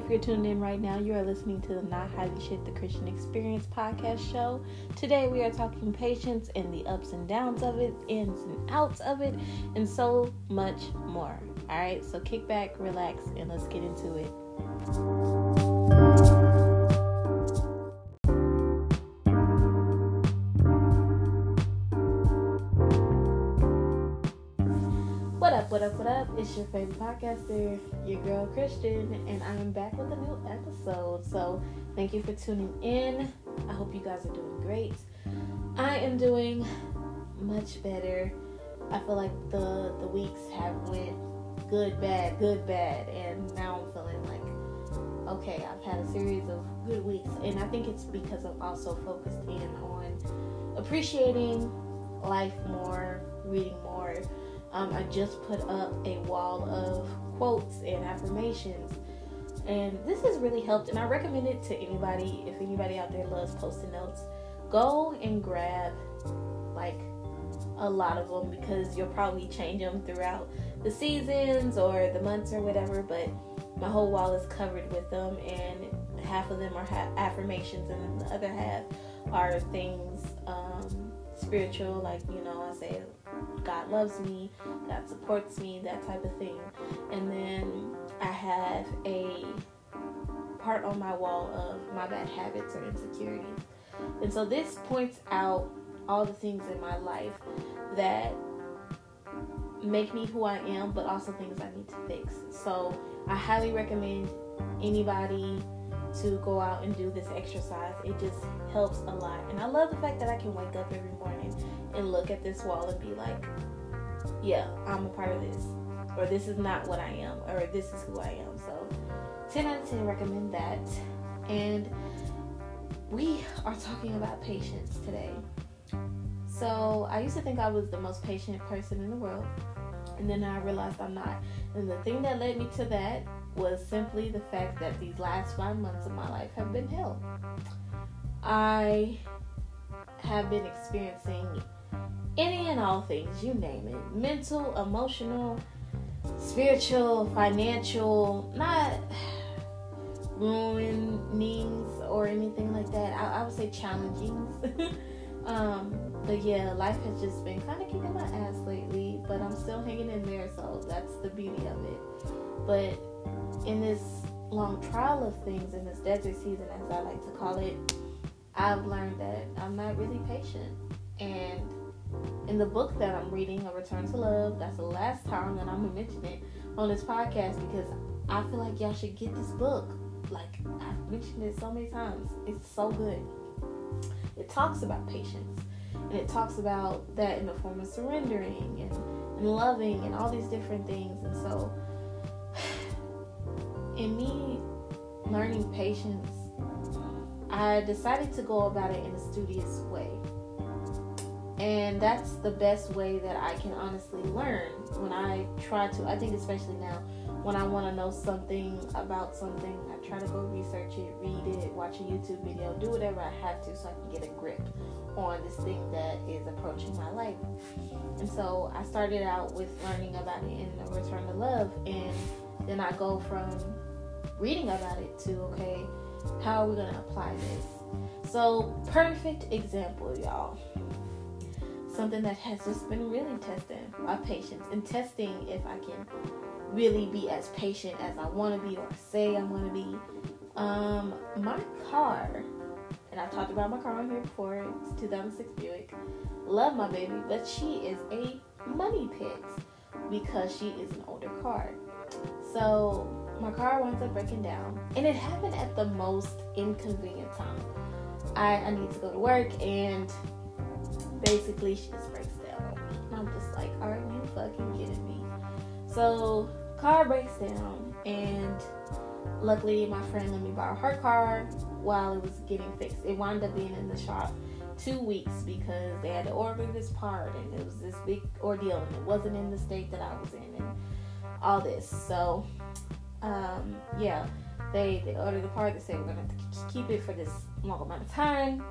if you're tuned in right now, you are listening to the Not Hiding Shit, the Christian Experience podcast show. Today we are talking patience and the ups and downs of it, ins and outs of it, and so much more. All right, so kick back, relax, and let's get into it. What up, what up. It's your favorite podcaster, your girl Christian, and I am back with a new episode. So, thank you for tuning in. I hope you guys are doing great. I am doing much better. I feel like the the weeks have went good, bad, good, bad, and now I'm feeling like okay, I've had a series of good weeks, and I think it's because I'm also focused in on appreciating life more, reading more um, I just put up a wall of quotes and affirmations. And this has really helped, and I recommend it to anybody. If anybody out there loves post-it notes, go and grab like a lot of them because you'll probably change them throughout the seasons or the months or whatever. But my whole wall is covered with them, and half of them are ha- affirmations, and the other half are things um, spiritual, like you know, I say God loves me, God supports me, that type of thing. And then I have a part on my wall of my bad habits or insecurities. And so this points out all the things in my life that make me who I am, but also things I need to fix. So I highly recommend anybody to go out and do this exercise. It just helps a lot. And I love the fact that I can wake up every morning and look at this wall and be like, yeah, I'm a part of this. Or this is not what I am. Or this is who I am. So 10 out of 10 recommend that. And we are talking about patience today. So I used to think I was the most patient person in the world. And then I realized I'm not. And the thing that led me to that was simply the fact that these last five months of my life have been hell. I have been experiencing any and all things, you name it mental, emotional, spiritual, financial, not ruinings or anything like that. I, I would say challenging. um, but yeah, life has just been kind of kicking my ass lately, but I'm still hanging in there, so that's the beauty of it. But in this long trial of things, in this desert season, as I like to call it, I've learned that I'm not really patient. And in the book that I'm reading, A Return to Love, that's the last time that I'm gonna mention it on this podcast because I feel like y'all should get this book. Like I've mentioned it so many times. It's so good. It talks about patience. And it talks about that in the form of surrendering and, and loving and all these different things. And so in me learning patience, I decided to go about it in a studious way. And that's the best way that I can honestly learn when I try to. I think, especially now, when I want to know something about something, I try to go research it, read it, watch a YouTube video, do whatever I have to so I can get a grip on this thing that is approaching my life. And so I started out with learning about it in Return to Love, and then I go from reading about it to okay, how are we gonna apply this? So perfect example, y'all. Something that has just been really testing my patience and testing if I can really be as patient as I want to be or say I'm going to be. Um, my car, and I've talked about my car on here before. It's 2006 Buick. Love my baby, but she is a money pit because she is an older car. So my car winds up breaking down, and it happened at the most inconvenient time. I, I need to go to work, and basically she just breaks down And I'm just like, are you fucking kidding me? So car breaks down, and luckily my friend let me borrow her car while it was getting fixed. It wound up being in the shop two weeks because they had to order this part, and it was this big ordeal, and it wasn't in the state that I was in, and all this. So um, yeah, they they ordered the part. They say we're gonna keep it for this long amount of time.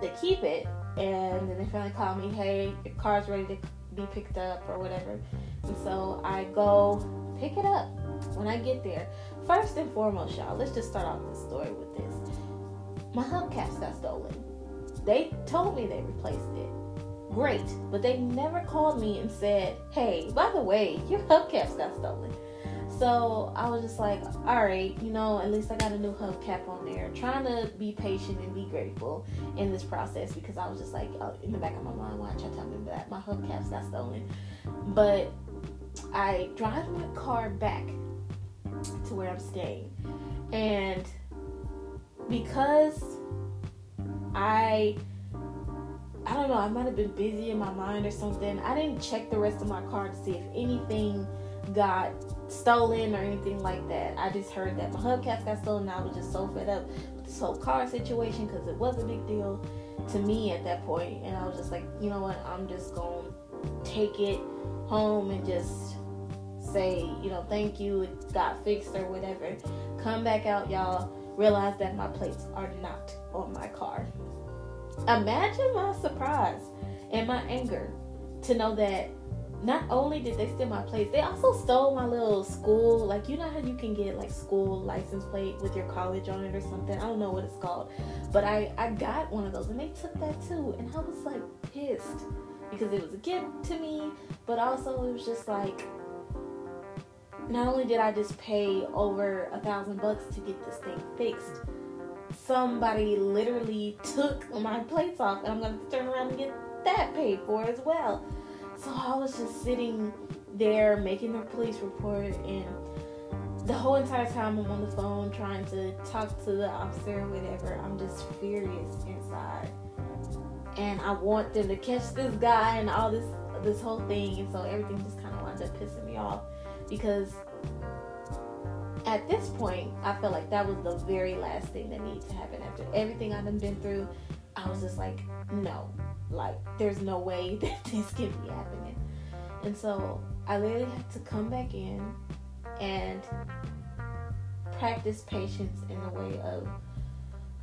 They keep it, and then they finally call me, hey, your car's ready to be picked up or whatever. And so I go pick it up, when I get there, first and foremost, y'all, let's just start off the story with this. My hubcaps got stolen. They told me they replaced it. Great, but they never called me and said, hey, by the way, your hubcaps got stolen. So I was just like, all right, you know, at least I got a new hubcap on there. Trying to be patient and be grateful in this process because I was just like, uh, in the back of my mind, watch, I tell me that my hubcaps got stolen. But I drive my car back to where I'm staying. And because I I don't know, I might have been busy in my mind or something. I didn't check the rest of my car to see if anything got stolen or anything like that. I just heard that my hubcaps got stolen. I was just so fed up with this whole car situation because it was a big deal to me at that point. And I was just like, you know what? I'm just to take it home and just say, you know, thank you. It got fixed or whatever. Come back out, y'all. Realize that my plates are not on my car. Imagine my surprise and my anger to know that not only did they steal my plates, they also stole my little school. Like you know how you can get like school license plate with your college on it or something. I don't know what it's called, but I I got one of those and they took that too, and I was like pissed because it was a gift to me, but also it was just like. Not only did I just pay over a thousand bucks to get this thing fixed, somebody literally took my plates off, and I'm gonna turn around and get that paid for as well. So I was just sitting there making the police report, and the whole entire time I'm on the phone trying to talk to the officer or whatever, I'm just furious inside. And I want them to catch this guy and all this this whole thing, and so everything just kind of wound up pissing me off because at this point, I felt like that was the very last thing that needed to happen after everything I've been through. I was just like, no, like there's no way that this can be happening. And so I literally had to come back in and practice patience in the way of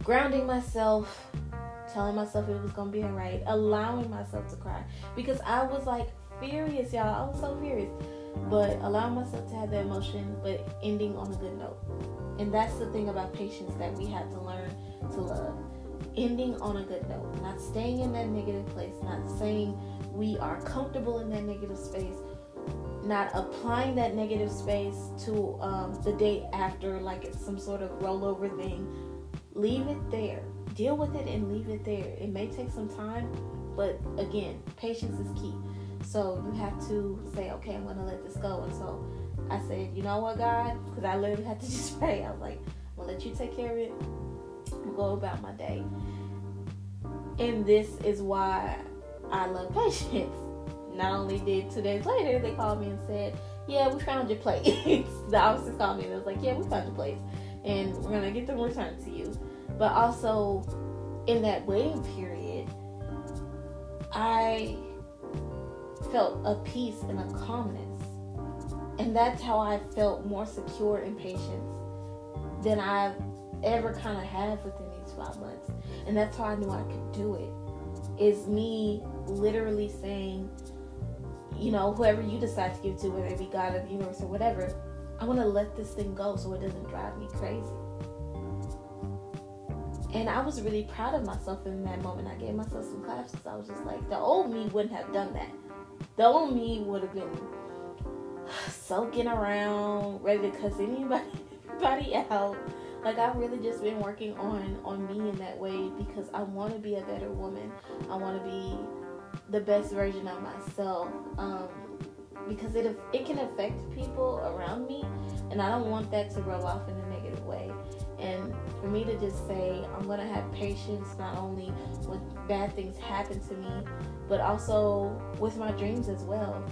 grounding myself, telling myself it was gonna be alright, allowing myself to cry because I was like furious, y'all. I was so furious, but allowing myself to have that emotion, but ending on a good note. And that's the thing about patience that we have to learn to love ending on a good note, not staying in that negative place, not saying we are comfortable in that negative space, not applying that negative space to um, the day after like it's some sort of rollover thing. Leave it there. Deal with it and leave it there. It may take some time, but again, patience is key. So you have to say, okay, I'm going to let this go. And so I said, you know what, God? Because I literally had to just pray. I was like, I'm going to let you take care of it go about my day. And this is why I love patience. Not only did two days later they called me and said, Yeah, we found your plates. the officers called me and was like, Yeah, we found your plates. And we're gonna get them returned to you. But also in that waiting period, I felt a peace and a calmness. And that's how I felt more secure in patient than I've ever kind of have within these five months. And that's how I knew I could do it. Is me literally saying, you know, whoever you decide to give to, whether it be God or the universe or whatever, I want to let this thing go so it doesn't drive me crazy. And I was really proud of myself in that moment. I gave myself some claps I was just like, the old me wouldn't have done that. The old me would have been soaking around, ready to cuss anybody, anybody out like I've really just been working on on me in that way because I want to be a better woman. I want to be the best version of myself. Um, because it it can affect people around me, and I don't want that to rub off in a negative way. And for me to just say I'm gonna have patience not only when bad things happen to me, but also with my dreams as well.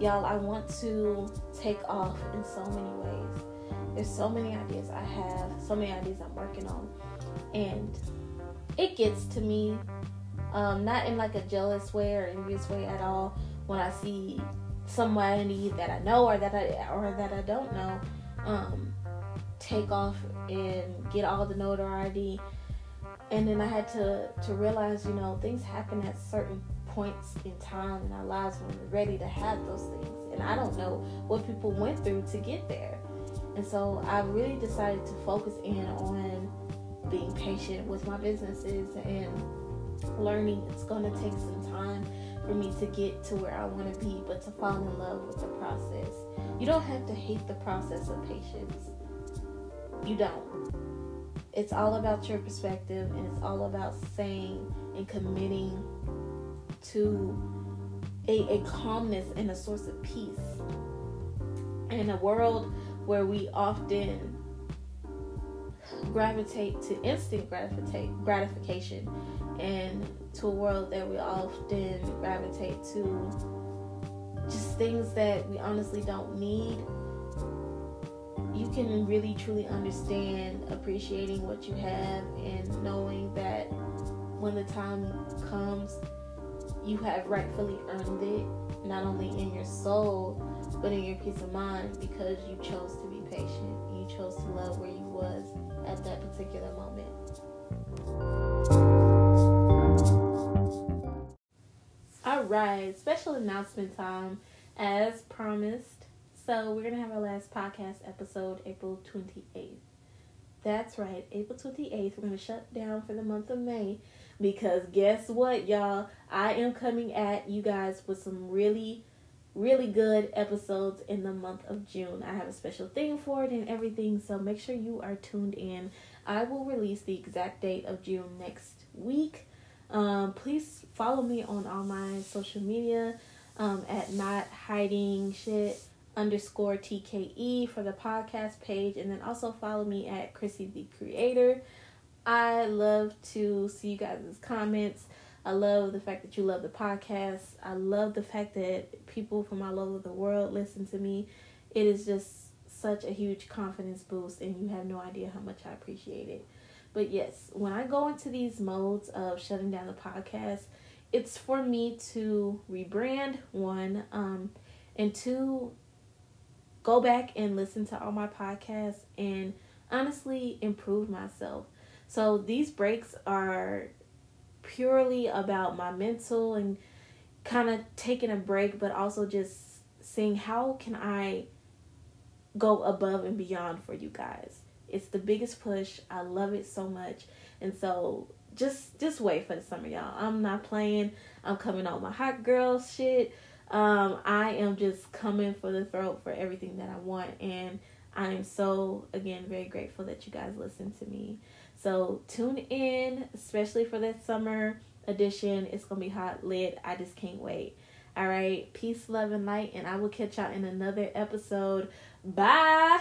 Y'all, I want to take off in so many ways. There's so many ideas I have, so many ideas I'm working on, and it gets to me, um, not in like a jealous way or envious way at all. When I see somebody that I know or that I or that I don't know, um, take off and get all the notoriety, and then I had to to realize, you know, things happen at certain points in time in our lives when we're ready to have those things. And I don't know what people went through to get there. And so I really decided to focus in on being patient with my businesses and learning it's going to take some time for me to get to where I want to be, but to fall in love with the process. You don't have to hate the process of patience. You don't. It's all about your perspective and it's all about saying and committing to a, a calmness and a source of peace. In a world where we often gravitate to instant gratification and to a world that we often gravitate to just things that we honestly don't need. You can really truly understand appreciating what you have and knowing that when the time comes you have rightfully earned it not only in your soul but in your peace of mind because you chose to be patient you chose to love where you was at that particular moment all right special announcement time as promised so we're gonna have our last podcast episode April 28th. That's right, April 28th. We're gonna shut down for the month of May because guess what, y'all? I am coming at you guys with some really, really good episodes in the month of June. I have a special thing for it and everything, so make sure you are tuned in. I will release the exact date of June next week. Um, please follow me on all my social media um, at not hiding shit underscore TKE for the podcast page, and then also follow me at Chrissy the Creator. I love to see you guys' comments. I love the fact that you love the podcast. I love the fact that people from all over the world listen to me. It is just such a huge confidence boost, and you have no idea how much I appreciate it. But yes, when I go into these modes of shutting down the podcast, it's for me to rebrand one, um, and two, go back and listen to all my podcasts and honestly improve myself. So these breaks are purely about my mental and kind of taking a break, but also just seeing how can I go above and beyond for you guys. It's the biggest push. I love it so much. And so just just wait for the summer, y'all. I'm not playing. I'm coming on my hot girl shit. Um, I am just coming for the throat for everything that I want, and I am so again very grateful that you guys listen to me. So tune in, especially for this summer edition. It's gonna be hot lit. I just can't wait. All right, peace, love, and light, and I will catch y'all in another episode. Bye.